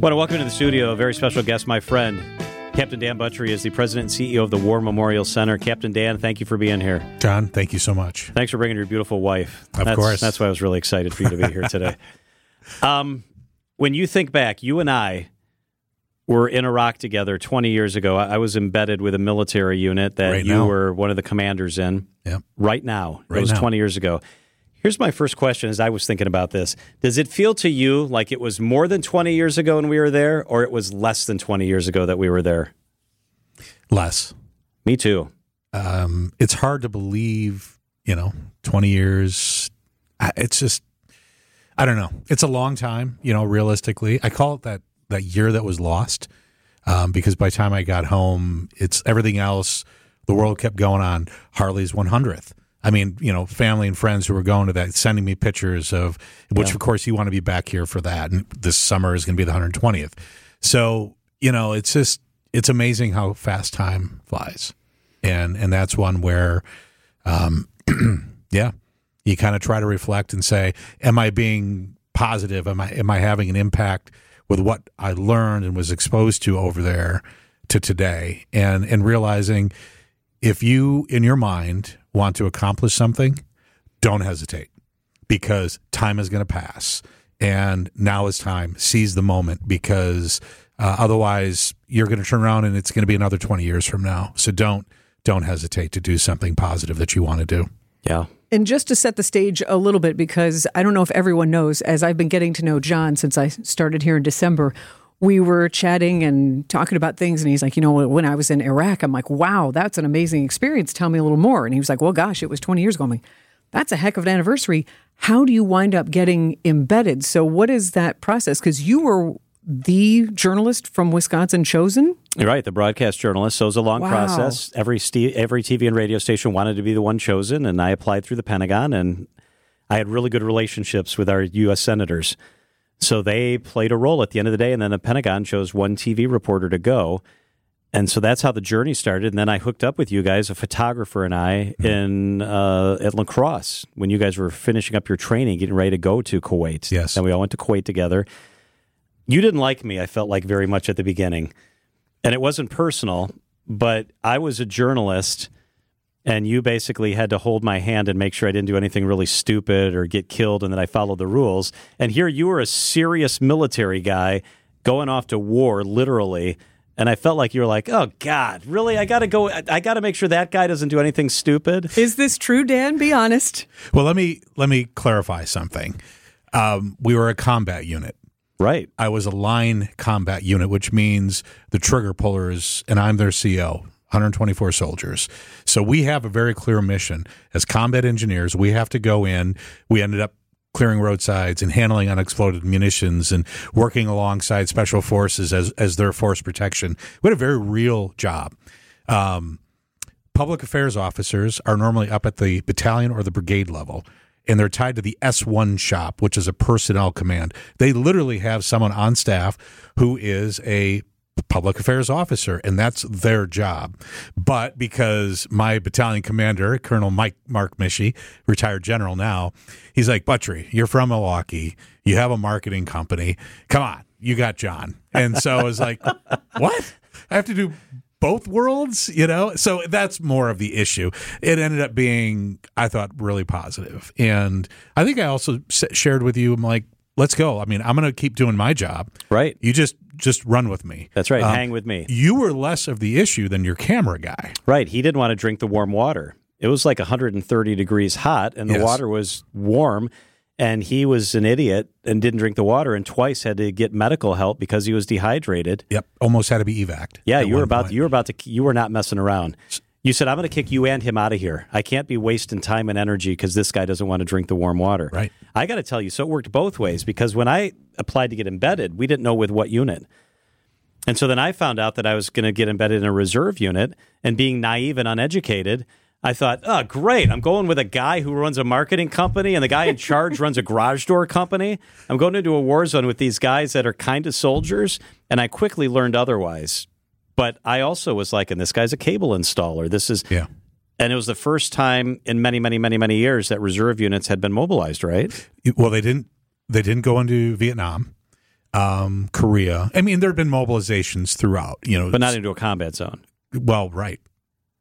want to welcome to the studio a very special guest, my friend. Captain Dan Buttery is the president and CEO of the War Memorial Center. Captain Dan, thank you for being here. John, thank you so much. Thanks for bringing your beautiful wife. Of that's, course. That's why I was really excited for you to be here today. um, when you think back, you and I were in Iraq together 20 years ago. I I was embedded with a military unit that Right you were one of the commanders in. Yep. Right now. Right it was now. 20 years ago. Here's my first question as I was thinking about this. Does it feel to you like it was more than 20 years ago when we were there, or it was less than 20 years ago that we were there? Less. Me too. um, it's hard to believe, you know, 20 years. It's just, I don't know. It's a long time, you know, realistically. I call it that, that year that was lost um, because by the time I got home, it's everything else. The world kept going on Harley's 100th. I mean, you know, family and friends who were going to that, sending me pictures of, which Yeah. of course you want to be back here for that. And this summer is going to be the 120th. So, you know, it's just, it's amazing how fast time flies. And, and that's one where, um, yeah, you kind of try to reflect and say, am I being positive? Am I, am I having an impact with what I learned and was exposed to over there to today? And, and realizing if you in your mind want to accomplish something, don't hesitate because time is going to pass. And now is time. Seize the moment because uh, otherwise you're going to turn around and it's going to be another 20 years from now. So don't don't hesitate to do something positive that you want to do. Yeah. And just to set the stage a little bit, because I don't know if everyone knows, as I've been getting to know John since I started here in December, we were chatting and talking about things. And he's like, you know, when I was in Iraq, I'm like, wow, that's an amazing experience. Tell me a little more. And he was like, well, gosh, it was 20 years ago. I'm like, that's a heck of an anniversary. How do you wind up getting embedded? So, what is that process? Because you were the journalist from Wisconsin chosen. You're right, the broadcast journalist. So it was a long Wow. process. Every st- every TV and radio station wanted to be the one chosen, and I applied through the Pentagon, and I had really good relationships with our U.S. senators. So they played a role at the end of the day, and then the Pentagon chose one TV reporter to go. And so that's how the journey started. And then I hooked up with you guys, a photographer and I, in uh, at La Crosse when you guys were finishing up your training, getting ready to go to Kuwait. Yes. And we all went to Kuwait together. You didn't like me, I felt like very much at the beginning. And it wasn't personal, but I was a journalist and you basically had to hold my hand and make sure I didn't do anything really stupid or get killed and that I followed the rules. And here you were a serious military guy going off to war, literally. And I felt like you were like, oh, God, really? I got to go. I, I got to make sure that guy doesn't do anything stupid. Is this true, Dan? Be honest. Well, let me let me clarify something. Um, we were a combat unit. Right. I was a line combat unit, which means the trigger pullers, and I'm their CO. 124 soldiers. So we have a very clear mission as combat engineers. We have to go in. We ended up clearing roadsides and handling unexploded munitions and working alongside special forces as as their force protection. We had a very real job. Um, public affairs officers are normally up at the battalion or the brigade level and they're tied to the S1 shop, which is a personnel command. They literally have someone on staff who is a public affairs officer, and that's their job. But because my battalion commander, Colonel Mike Mark Mishi, retired general now, he's like, Buttery, you're from Milwaukee. You have a marketing company. Come on, you got John. And so I was like, what? I have to do both worlds, you know? So that's more of the issue. It ended up being, I thought, really positive. And I think I also shared with you, I'm like, let's go. I mean, I'm going to keep doing my job. Right. You just just run with me. That's right. Um, Hang with me. You were less of the issue than your camera guy. Right. He didn't want to drink the warm water. It was like 130 degrees hot, and the Yes. water was warm. And he was an idiot and didn't drink the water, and twice had to get medical help because he was dehydrated. Yep, almost had to be evac. Yeah, you were about point. you were about to you were not messing around. You said I'm going to kick you and him out of here. I can't be wasting time and energy because this guy doesn't want to drink the warm water. Right. I got to tell you, so it worked both ways because when I applied to get embedded, we didn't know with what unit. And so then I found out that I was going to get embedded in a reserve unit and being naive and uneducated, I thought, oh, great. I'm going with a guy who runs a marketing company and the guy in charge runs a garage door company. I'm going into a war zone with these guys that are kind of soldiers. And I quickly learned otherwise. But I also was like, and this guy's a cable installer. This is, Yeah. and it was the first time in many, many, many, many years that reserve units had been mobilized, right? Well, they didn't. They didn't go into Vietnam. um, Korea. I mean, there have been mobilizations throughout, you know, but not into a combat zone. Well, right.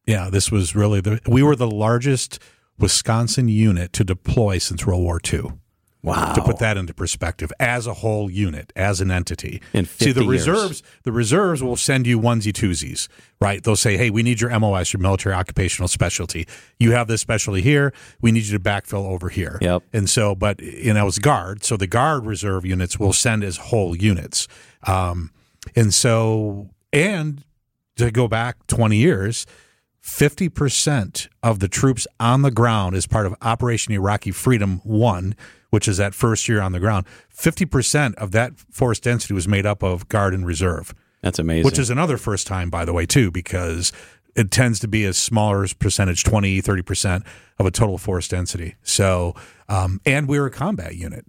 Yeah, this was really the we were the largest Wisconsin unit to deploy since World War II. Wow. To put that into perspective, as a whole unit, as an entity. See, the years. reserves, the reserves will send you onesie twosies, right? They'll say, "Hey, we need your MOS, your military occupational specialty. You have this specialty here. We need you to backfill over here." Yep. And so, but you know, it's guard. So the guard reserve units will send as whole units. Um, and so, and to go back 20 years, 50% of the troops on the ground as part of Operation Iraqi Freedom 1, which is that first year on the ground, 50% of that force density was made up of guard and reserve, That's amazing. which is another first time, by the way, too, because it tends to be a smaller percentage 20, 30% of a total force density. So, um, and we were a combat unit.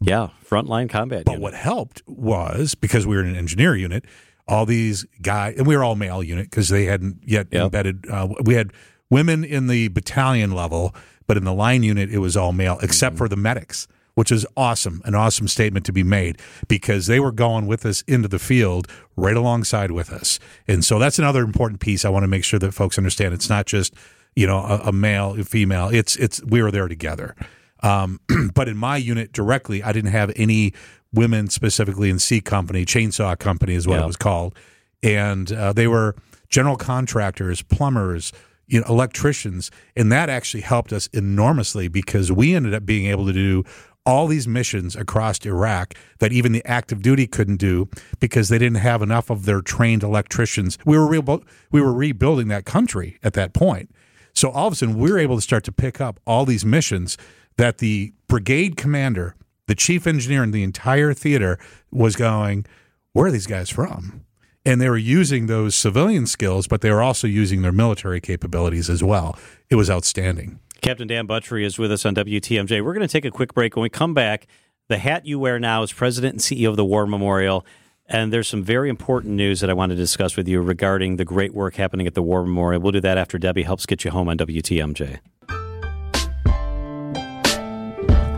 yeah, frontline combat. But unit. what helped was because we were an engineer unit, all these guys, and we were all male unit because they hadn't yet Yep. embedded. Uh, we had women in the battalion level, but in the line unit, it was all male, except for the medics, which is awesome, an awesome statement to be made because they were going with us into the field right alongside with us. And so that's another important piece I want to make sure that folks understand. It's not just, you know, a, a male, a female. It's, it's, we were there together. Um, but in my unit directly, I didn't have any women specifically in C Company, Chainsaw Company is what Yeah. it was called, and uh, they were general contractors, plumbers, you know, electricians, and that actually helped us enormously because we ended up being able to do all these missions across Iraq that even the active duty couldn't do because they didn't have enough of their trained electricians. We were real, we were rebuilding that country at that point. So all of a sudden, we were able to start to pick up all these missions that the brigade commander, the chief engineer in the entire theater, was going, Where are these guys from? And they were using those civilian skills, but they were also using their military capabilities as well. It was outstanding. Captain Dan Buttery is with us on WTMJ. We're going to take a quick break. When we come back, the hat you wear now is President and CEO of the War Memorial. And there's some very important news that I want to discuss with you regarding the great work happening at the War Memorial. We'll do that after Debbie helps get you home on WTMJ.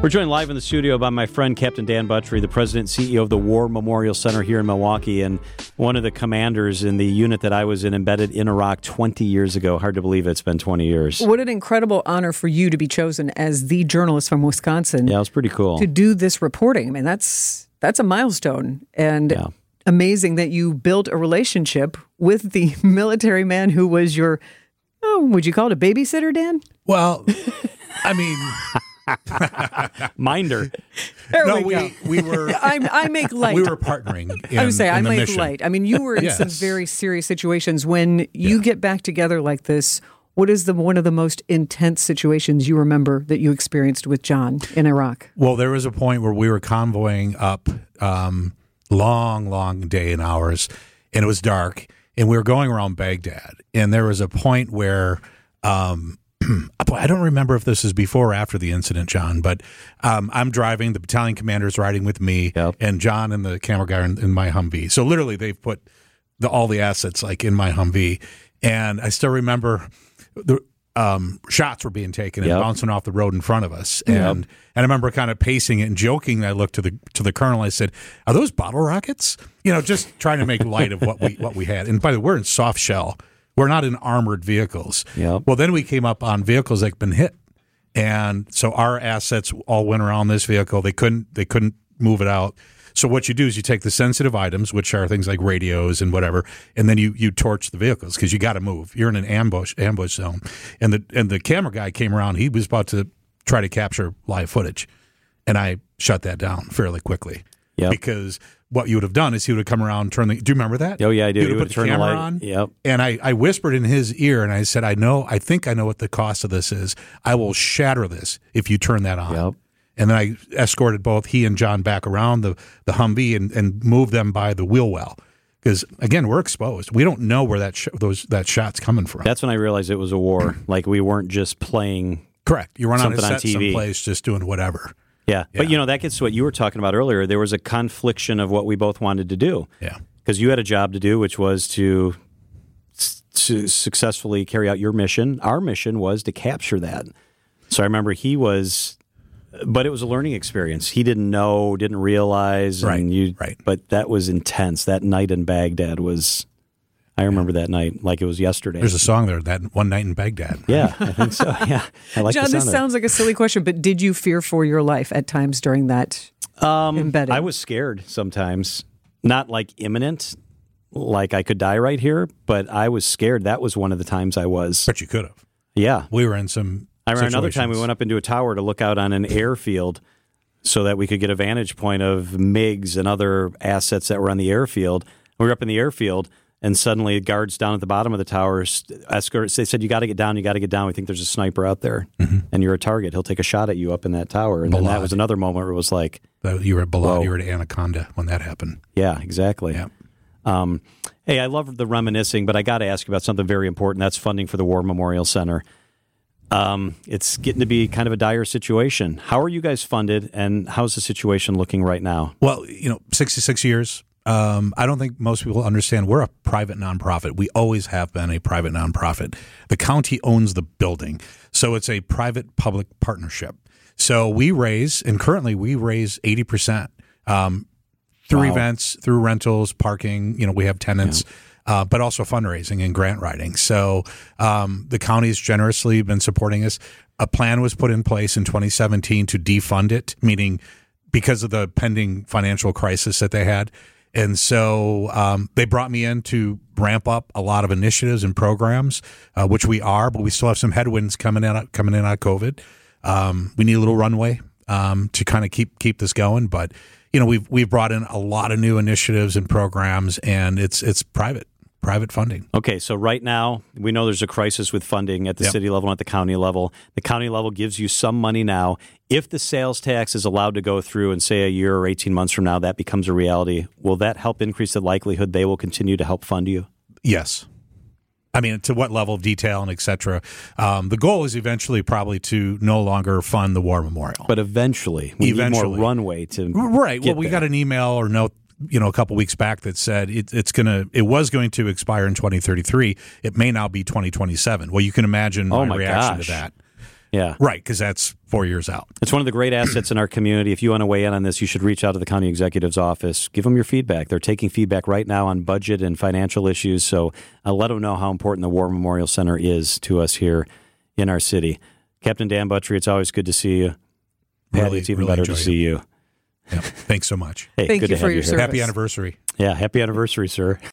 We're joined live in the studio by my friend Captain Dan Buttery, the president and CEO of the War Memorial Center here in Milwaukee, and one of the commanders in the unit that I was in embedded in Iraq 20 years ago. Hard to believe it's been 20 years. What an incredible honor for you to be chosen as the journalist from Wisconsin Yeah, it was pretty cool. to do this reporting. I mean, that's that's a milestone and Yeah. amazing that you built a relationship with the military man who was your oh, would you call it a babysitter, Dan? Well, I mean, Minder. There no, we, go. we, we were I, I make light. we were partnering. In, I would say in I make mission. light. I mean, you were in some very serious situations when you Yeah. get back together like this. What is the one of the most intense situations you remember that you experienced with John in Iraq? Well, there was a point where we were convoying up, um, long, long day and hours, and it was dark, and we were going around Baghdad, and there was a point where. Um, I don't remember if this is before or after the incident, John, but um, I'm driving. The battalion commander is riding with me, Yep. and John and the camera guy are in, in my Humvee. So literally, they've put the, all the assets like in my Humvee, and I still remember the um, shots were being taken and Yep. bouncing off the road in front of us, and and I remember kind of pacing it and joking. I looked to the to the colonel. I said, "Are those bottle rockets?" You know, just trying to make light of what we what we had. And by the way, we're in soft shell. We're not in armored vehicles. Yep. Well, then we came up on vehicles that had been hit, and so our assets all went around this vehicle. They couldn't they couldn't move it out. So what you do is you take the sensitive items, which are things like radios and whatever, and then you you torch the vehicles because you got to move. You're in an ambush ambush zone, and the and the camera guy came around. He was about to try to capture live footage, and I shut that down fairly quickly. Yep. Because what you would have done is he would have come around, turn the. Do you remember that? Oh, yeah, I do. He would have put the the camera light- on. Yep. And I, I whispered in his ear and I said, I know, I think I know what the cost of this is. I will shatter this if you turn that on. Yep. And then I escorted both he and John back around the, the Humvee and, and moved them by the wheel well. Because again, we're exposed. We don't know where that sh- those that shot's coming from. That's when I realized it was a war. like we weren't just playing. Correct. You run on a Something on set TV. someplace just doing whatever. Yeah. But you know, that gets to what you were talking about earlier. There was a confliction of what we both wanted to do. Yeah. Because you had a job to do, which was to, to successfully carry out your mission. Our mission was to capture that. So I remember he was but it was a learning experience. He didn't know, didn't realize, Right, and you, right. But that was intense. That night in Baghdad was. I remember that night like it was yesterday. There's a song there that one night in Baghdad. yeah, I think so. Yeah, I like John, the this sound of it. sounds like a silly question, but did you fear for your life at times during that Um, embedded? I was scared sometimes, not like imminent, like I could die right here, but I was scared. That was one of the times I was. But you could have. Yeah, We were in some. I remember another time we went up into a tower to look out on an airfield so that we could get a vantage point of MiGs and other assets that were on the airfield. We were up in the airfield, and suddenly guards down at the bottom of the towers escorts. They said, "You got to get down. You got to get down. We think there's a sniper out there, and you're a target. He'll take a shot at you up in that tower." And then that was another moment where it was like, You were at Balad, you were at Anaconda when that happened. "Yeah, exactly." Yeah. Um, hey, I love the reminiscing, but I got to ask you about something very important. That's funding for the War Memorial Center. Um, it's getting to be kind of a dire situation. How are you guys funded, and how's the situation looking right now? Well, you know, 66 years. Um, I don't think most people understand we're a private nonprofit. We always have been a private nonprofit. The county owns the building, so it's a private public partnership. So we raise, and currently we raise 80% um, through Wow. events, through rentals, parking. You know, we have tenants. Uh, but also fundraising and grant writing. So um, the has generously been supporting us. A plan was put in place in 2017 to defund it, meaning because of the pending financial crisis that they had. And so um, they brought me in to ramp up a lot of initiatives and programs, uh, which we are, but we still have some headwinds coming in coming in of COVID. Um, we need a little runway um, to kind of keep keep this going, but you know we've we've brought in a lot of new initiatives and programs, and it's it's private private funding. Okay, so right now we know there's a crisis with funding at the Yep. city level and at the county level. The county level gives you some money now. If the sales tax is allowed to go through and say a year or 18 months from now that becomes a reality, will that help increase the likelihood they will continue to help fund you? Yes. I mean, to what level of detail and et cetera. Um, the goal is eventually probably to no longer fund the war memorial. But eventually, we need Eventually. more runway to Right. Well, we there. got an email or note, you know, a couple weeks back that said it, it's going to, it was going to expire in 2033. It may now be 2027. Well, you can imagine my, Oh my reaction gosh. to that. Yeah. Right. Because that's four years out. It's one of the great assets in our community. If you want to weigh in on this, you should reach out to the county executive's office. Give them your feedback. They're taking feedback right now on budget and financial issues. So uh, let them know how important the War Memorial Center is to us here in our city. Captain Dan Buttery, it's always good to see you. Patty, Really, it's even really better to see you. Yeah. Thanks so much. Hey, Thank good you to for have your you here. service. Happy anniversary. Yeah, happy anniversary, sir.